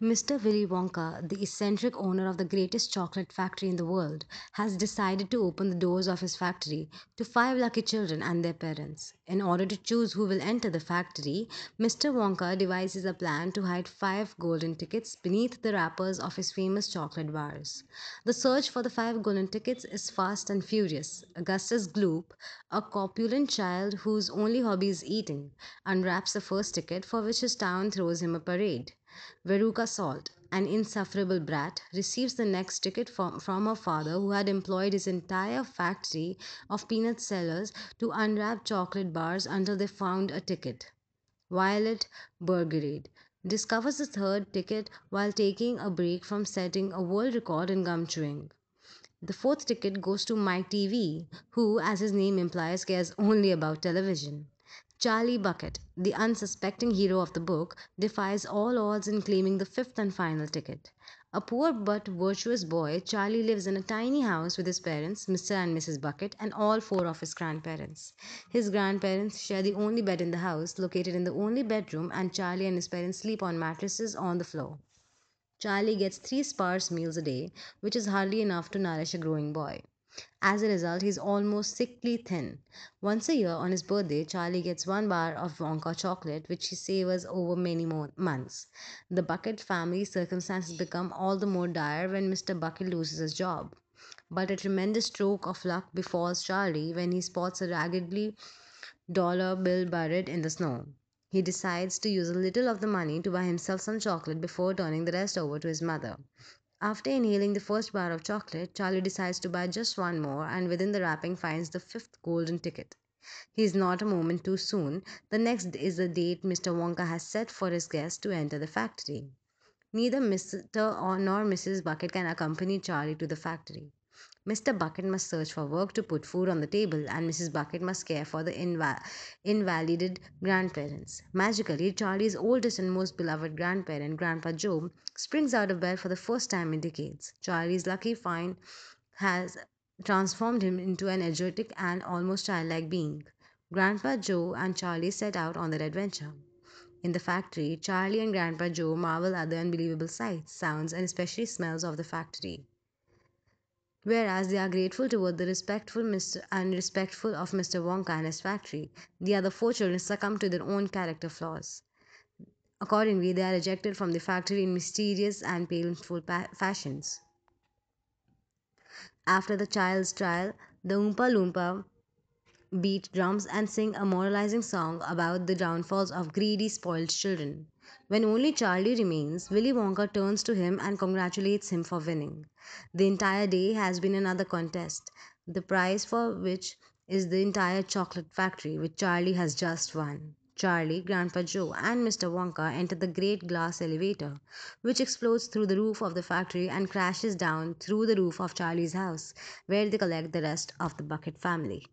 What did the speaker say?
Mr. Willy Wonka, the eccentric owner of the greatest chocolate factory in the world, has decided to open the doors of his factory to five lucky children and their parents. In order to choose who will enter the factory, Mr. Wonka devises a plan to hide five golden tickets beneath the wrappers of his famous chocolate bars. The search for the five golden tickets is fast and furious. Augustus Gloop, a corpulent child whose only hobby is eating, unwraps the first ticket for which his town throws him a parade. Veruca Salt, an insufferable brat, receives the next ticket from, her father, who had employed his entire factory of peanut sellers to unwrap chocolate bars until they found a ticket. Violet Beauregarde discovers the third ticket while taking a break from setting a world record in gum chewing. The fourth ticket goes to Mike Teavee, who, as his name implies, cares only about television. Charlie Bucket, the unsuspecting hero of the book, defies all odds in claiming the fifth and final ticket. A poor but virtuous boy, Charlie lives in a tiny house with his parents, Mr. and Mrs. Bucket, and all four of his grandparents. His grandparents share the only bed in the house, located in the only bedroom, and Charlie and his parents sleep on mattresses on the floor. Charlie gets three sparse meals a day, which is hardly enough to nourish a growing boy. As a result, he's almost sickly thin. Once a year, on his birthday, Charlie gets one bar of Wonka chocolate, which he savors over many months. The Bucket family's circumstances become all the more dire when Mr. Bucket loses his job. But a tremendous stroke of luck befalls Charlie when he spots a raggedly dollar bill buried in the snow. He decides to use a little of the money to buy himself some chocolate before turning the rest over to his mother. After inhaling the first bar of chocolate, Charlie decides to buy just one more and within the wrapping finds the fifth golden ticket. He is not a moment too soon. The next is the date Mr. Wonka has set for his guests to enter the factory. Neither Mr. or nor Mrs. Bucket can accompany Charlie to the factory. Mr. Bucket must search for work to put food on the table, and Mrs. Bucket must care for the inva- invalided grandparents. Magically, Charlie's oldest and most beloved grandparent, Grandpa Joe, springs out of bed for the first time in decades. Charlie's lucky find has transformed him into an energetic and almost childlike being. Grandpa Joe and Charlie set out on their adventure. In the factory, Charlie and Grandpa Joe marvel at the unbelievable sights, sounds, and especially smells of the factory whereas they are grateful toward the respectful Mr. and respectful of Mr. Wonka and his factory. The other four children succumb to their own character flaws. Accordingly, they are ejected from the factory in mysterious and painful pa- fashions. After the child's trial, the Oompa Loompa beat drums and sing a moralizing song about the downfalls of greedy, spoiled children. When only Charlie remains, Willy Wonka turns to him and congratulates him for winning. The entire day has been another contest, the prize for which is the entire chocolate factory, which Charlie has just won. Charlie, Grandpa Joe, and Mr. Wonka enter the great glass elevator, which explodes through the roof of the factory and crashes down through the roof of Charlie's house, where they collect the rest of the Bucket family.